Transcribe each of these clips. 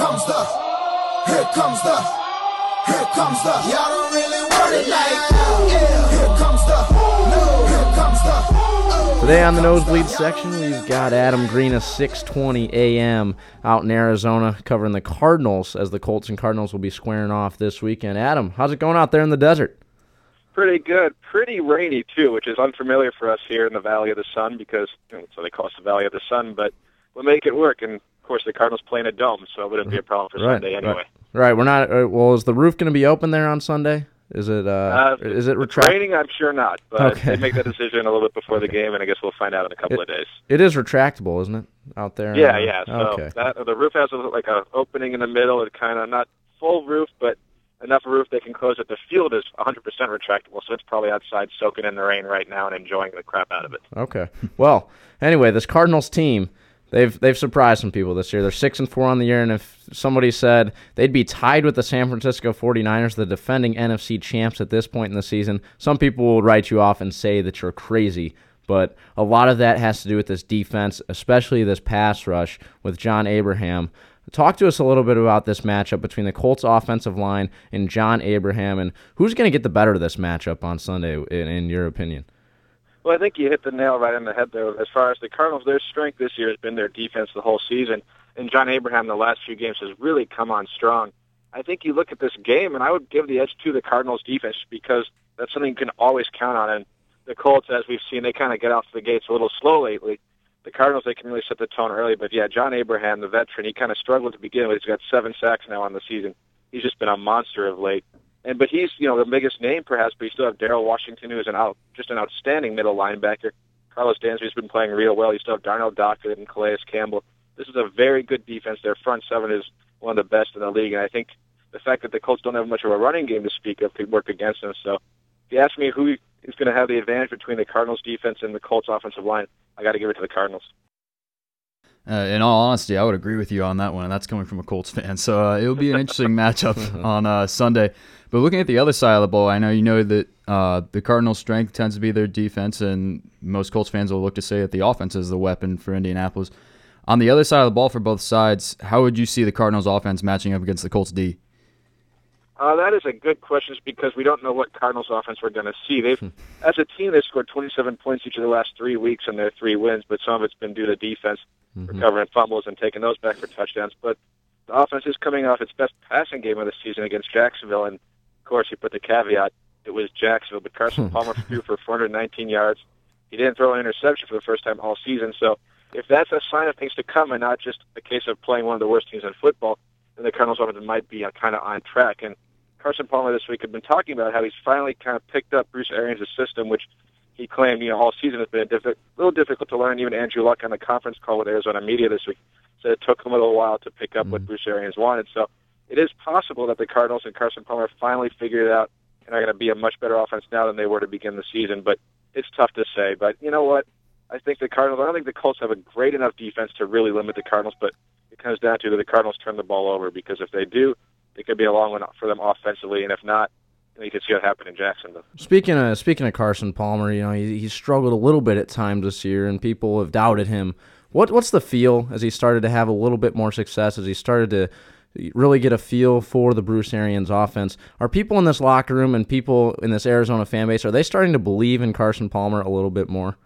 comes the, here comes the, here comes the. Y'all don't really want it like yeah. Here comes the, no, here comes the. Today on the nosebleed section, we've got Adam Green at 6:20 a.m. out in Arizona covering the Cardinals as the Colts and Cardinals will be squaring off this weekend. Adam, how's it going out there in the desert? Pretty good. Pretty rainy too, which is unfamiliar for us here in the Valley of the Sun because you know, so they call us the Valley of the Sun, but we'll make it work. And of course, the Cardinals play in a dome, so it wouldn't be a problem for Right, Sunday anyway. right. Right, we're not. Uh, well, is the roof going to be open there on Sunday? Is it? Uh, Uh, is it It's retract? raining, I'm sure not, but Okay. they make that decision a little bit before the game, and I guess we'll find out in a couple of days. It is retractable, isn't it? Out there. Yeah, yeah. So okay. that, the roof has a, like a opening in the middle. It's kind of not full roof, but enough roof they can close it. The field is 100% retractable, so it's probably outside soaking in the rain right now and enjoying the crap out of it. Okay. Well, anyway, this Cardinals team, they've they've surprised some people this year. They're 6 and 4 on the year and if somebody said they'd be tied with the San Francisco 49ers, the defending NFC champs at this point in the season, some people will write you off and say that you're crazy. But a lot of that has to do with this defense, especially this pass rush with John Abraham. Talk to us a little bit about this matchup between the Colts offensive line and John Abraham, and who's going to get the better of this matchup on Sunday, in, in your opinion? Well, I think you hit the nail right on the head there. As far as the Cardinals, their strength this year has been their defense the whole season, and John Abraham the last few games has really come on strong. I think you look at this game, and I would give the edge to the Cardinals defense because that's something you can always count on. And the Colts, as we've seen, they kind of get off the gates a little slow lately. The Cardinals, they can really set the tone early. But yeah, John Abraham, the veteran, he kind of struggled to begin with. He's got seven sacks now on the season. He's just been a monster of late. And but he's you know the biggest name perhaps, but you still have Daryl Washington, who is an out just an outstanding middle linebacker. Carlos Dansby's been playing real well. You still have Darnell Dockett and Calais Campbell. This is a very good defense. Their front seven is one of the best in the league, and I think the fact that the Colts don't have much of a running game to speak of could work against them. So, if you ask me who is going to have the advantage between the Cardinals defense and the Colts offensive line, I got to give it to the Cardinals. Uh, in all honesty, I would agree with you on that one, and that's coming from a Colts fan. So uh, it'll be an interesting matchup on uh, Sunday. But looking at the other side of the ball, I know you know that uh, the Cardinals' strength tends to be their defense, and most Colts fans will look to say that the offense is the weapon for Indianapolis. On the other side of the ball for both sides, how would you see the Cardinals' offense matching up against the Colts' D? Uh, that is a good question because we don't know what Cardinals offense we're going to see. They've, as a team, they've scored 27 points each of the last three weeks in their three wins, but some of it's been due to defense recovering fumbles and taking those back for touchdowns. But the offense is coming off its best passing game of the season against Jacksonville, and of course, you put the caveat it was Jacksonville, but Carson Palmer threw for 419 yards. He didn't throw an interception for the first time all season. So if that's a sign of things to come and not just a case of playing one of the worst teams in football, then the Cardinals offense might be uh, kind of on track. And Carson Palmer this week had been talking about how he's finally kind of picked up Bruce Arians' system, which he claimed, you know, all season has been a diffi- little difficult to learn. Even Andrew Luck on the conference call with Arizona media this week said it took him a little while to pick up what mm-hmm. Bruce Arians wanted. So it is possible that the Cardinals and Carson Palmer finally figured it out and are going to be a much better offense now than they were to begin the season. But it's tough to say. But you know what? I think the Cardinals. I don't think the Colts have a great enough defense to really limit the Cardinals. But it comes down to that the Cardinals turn the ball over because if they do, it could be a long one for them offensively. And if not, you can see what happened in Jacksonville. Speaking of speaking of Carson Palmer, you know he, he struggled a little bit at times this year, and people have doubted him. What what's the feel as he started to have a little bit more success? As he started to really get a feel for the Bruce Arians offense? Are people in this locker room and people in this Arizona fan base are they starting to believe in Carson Palmer a little bit more?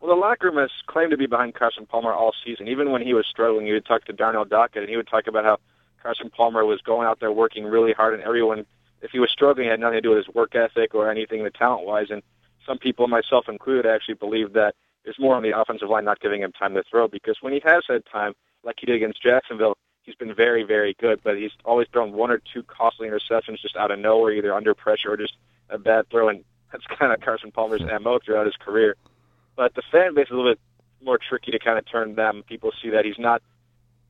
Well, the locker room has claimed to be behind Carson Palmer all season. Even when he was struggling, you would talk to Darnell Dockett, and he would talk about how Carson Palmer was going out there working really hard, and everyone, if he was struggling, had nothing to do with his work ethic or anything the talent-wise. And some people, myself included, actually believe that it's more on the offensive line not giving him time to throw because when he has had time, like he did against Jacksonville, he's been very, very good. But he's always thrown one or two costly interceptions just out of nowhere, either under pressure or just a bad throw. And that's kind of Carson Palmer's mo throughout his career. But the fan base is a little bit more tricky to kind of turn them. People see that he's not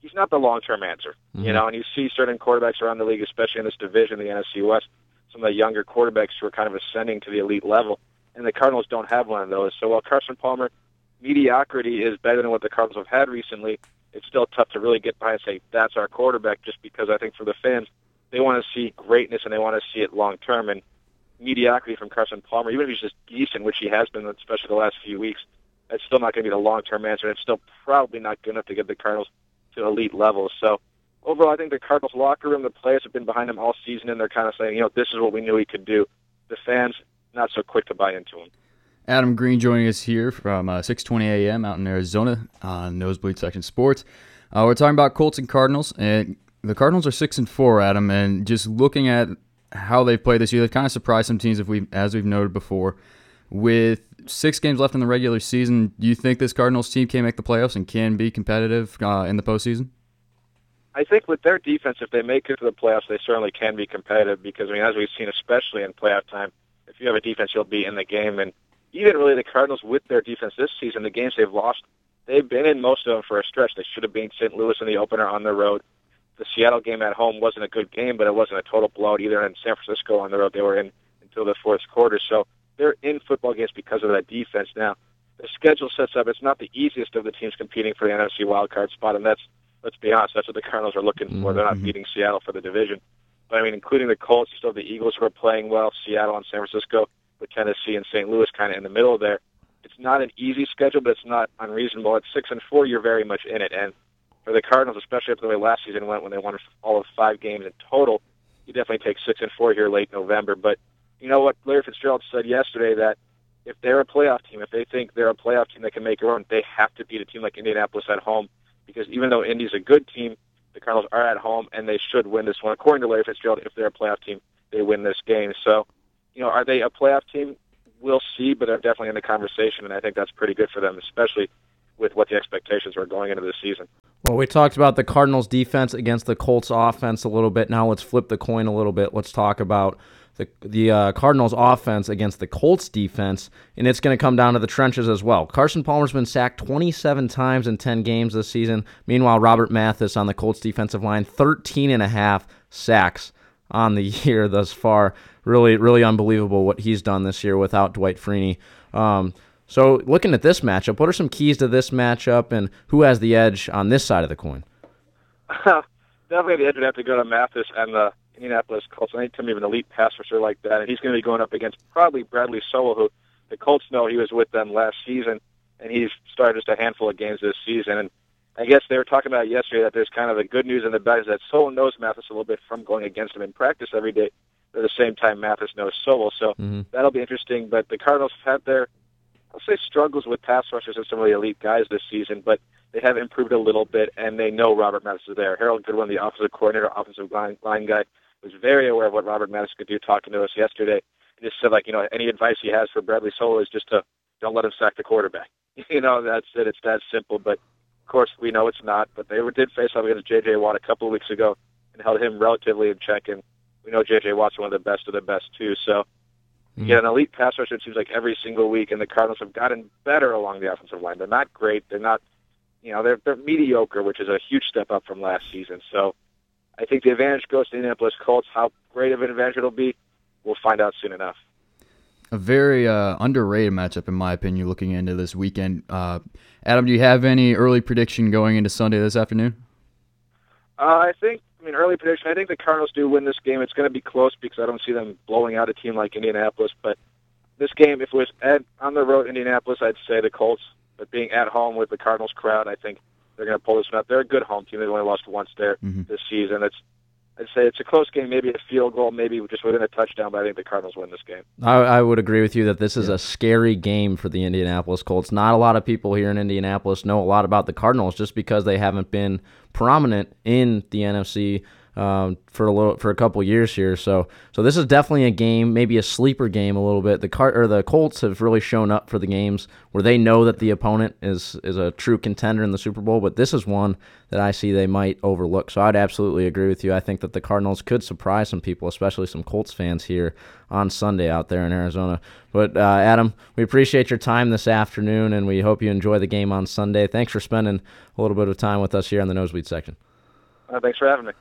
he's not the long term answer, you mm-hmm. know. And you see certain quarterbacks around the league, especially in this division, the NFC West, some of the younger quarterbacks who are kind of ascending to the elite level, and the Cardinals don't have one of those. So while Carson Palmer mediocrity is better than what the Cardinals have had recently, it's still tough to really get by and say that's our quarterback. Just because I think for the fans, they want to see greatness and they want to see it long term. And mediocrity from Carson Palmer, even if he's just decent, which he has been, especially the last few weeks, it's still not going to be the long term answer. And it's still probably not good enough to get the Cardinals to elite levels. So overall, I think the Cardinals locker room, the players have been behind him all season, and they're kind of saying, you know, this is what we knew he could do. The fans not so quick to buy into him. Adam Green joining us here from uh, 6:20 a.m. out in Arizona on Nosebleed Section Sports. Uh, we're talking about Colts and Cardinals, and the Cardinals are six and four, Adam. And just looking at how they've played this year, they've kind of surprised some teams, if we, as we've noted before. With six games left in the regular season, do you think this Cardinals team can make the playoffs and can be competitive uh, in the postseason? I think with their defense, if they make it to the playoffs, they certainly can be competitive because, I mean, as we've seen, especially in playoff time, if you have a defense, you'll be in the game. And even really the Cardinals with their defense this season, the games they've lost, they've been in most of them for a stretch. They should have beat St. Louis in the opener on the road. The Seattle game at home wasn't a good game, but it wasn't a total blowout either. And San Francisco on the road, they were in until the fourth quarter. So they're in football games because of that defense. Now, the schedule sets up, it's not the easiest of the teams competing for the NFC wildcard spot, and that's let's be honest, that's what the Cardinals are looking for. They're not Mhm. beating Seattle for the division. But I mean, including the Colts, still the Eagles who are playing well, Seattle and San Francisco, with Tennessee and St. Louis kind of in the middle there. It's not an easy schedule, but it's not unreasonable. At six and four, you're very much in it. And for the Cardinals, especially after the way last season went when they won all of five games in total, you definitely take six and four here late November. But you know what Larry Fitzgerald said yesterday that if they're a playoff team, if they think they're a playoff team that can make a run, they have to beat a team like Indianapolis at home because even though Indy's a good team, the Cardinals are at home and they should win this one. According to Larry Fitzgerald, if they're a playoff team, they win this game. So, you know, are they a playoff team? We'll see, but they're definitely in the conversation, and I think that's pretty good for them, especially with what the expectations were going into the season. Well, we talked about the Cardinals' defense against the Colts' offense a little bit. Now let's flip the coin a little bit. Let's talk about the the uh, Cardinals' offense against the Colts' defense, and it's going to come down to the trenches as well. Carson Palmer's been sacked 27 times in 10 games this season. Meanwhile, Robert Mathis on the Colts' defensive line, 13 and a half sacks on the year thus far. Really, really unbelievable what he's done this year without Dwight Freeney. Um, so, looking at this matchup, what are some keys to this matchup, and who has the edge on this side of the coin? definitely the edge would have to go to Mathis and the Indianapolis Colts. Anytime you have an elite pass rusher like that, and he's going to be going up against probably Bradley Sowell, who the Colts know he was with them last season, and he's started just a handful of games this season. And I guess they were talking about yesterday that there's kind of the good news and the bad is that Sowell knows Mathis a little bit from going against him in practice every day. But at the same time, Mathis knows Sowell, so Mhm. that'll be interesting. But the Cardinals have had their, I'll say, struggles with pass rushers and some of the elite guys this season, but they have improved a little bit, and they know Robert Mathis is there. Harold Goodwin, the offensive coordinator, offensive line, line guy, was very aware of what Robert Mathis could do. Talking to us yesterday, he just said like, you know, any advice he has for Bradley Sowell is just to don't let him sack the quarterback. you know, that's it. It's that simple. But of course, we know it's not. But they did face off against J.J. Watt a couple of weeks ago and held him relatively in check. And we know J.J. Watt's one of the best of the best too. So. You get an elite pass rusher, it seems like every single week, and the Cardinals have gotten better along the offensive line. They're not great. They're not, you know, they're they're mediocre, which is a huge step up from last season. So, I think the advantage goes to the Indianapolis Colts. How great of an advantage it'll be, we'll find out soon enough. A very uh, underrated matchup, in my opinion, looking into this weekend. Uh, Adam, do you have any early prediction going into Sunday this afternoon? Uh, I think, I mean, early prediction. I think the Cardinals do win this game. It's going to be close because I don't see them blowing out a team like Indianapolis. But this game, if it was at on the road Indianapolis, I'd say the Colts. But being at home with the Cardinals crowd, I think they're going to pull this one out. They're a good home team. They've only lost once there Mhm. this season. It's I'd say it's a close game, maybe a field goal, maybe just within a touchdown. But I think the Cardinals win this game. I, I would agree with you that this is a scary game for the Indianapolis Colts. Not a lot of people here in Indianapolis know a lot about the Cardinals just because they haven't been prominent in the NFC um, for a little for a couple years here. So so this is definitely a game, maybe a sleeper game a little bit. The Car- or the Colts have really shown up for the games where they know that the opponent is is a true contender in the Super Bowl, but this is one that I see they might overlook. So I'd absolutely agree with you. I think that the Cardinals could surprise some people, especially some Colts fans here on Sunday out there in Arizona. But uh, Adam, we appreciate your time this afternoon, and we hope you enjoy the game on Sunday. Thanks for spending a little bit of time with us here on the Nosebleed section. Uh, thanks for having me.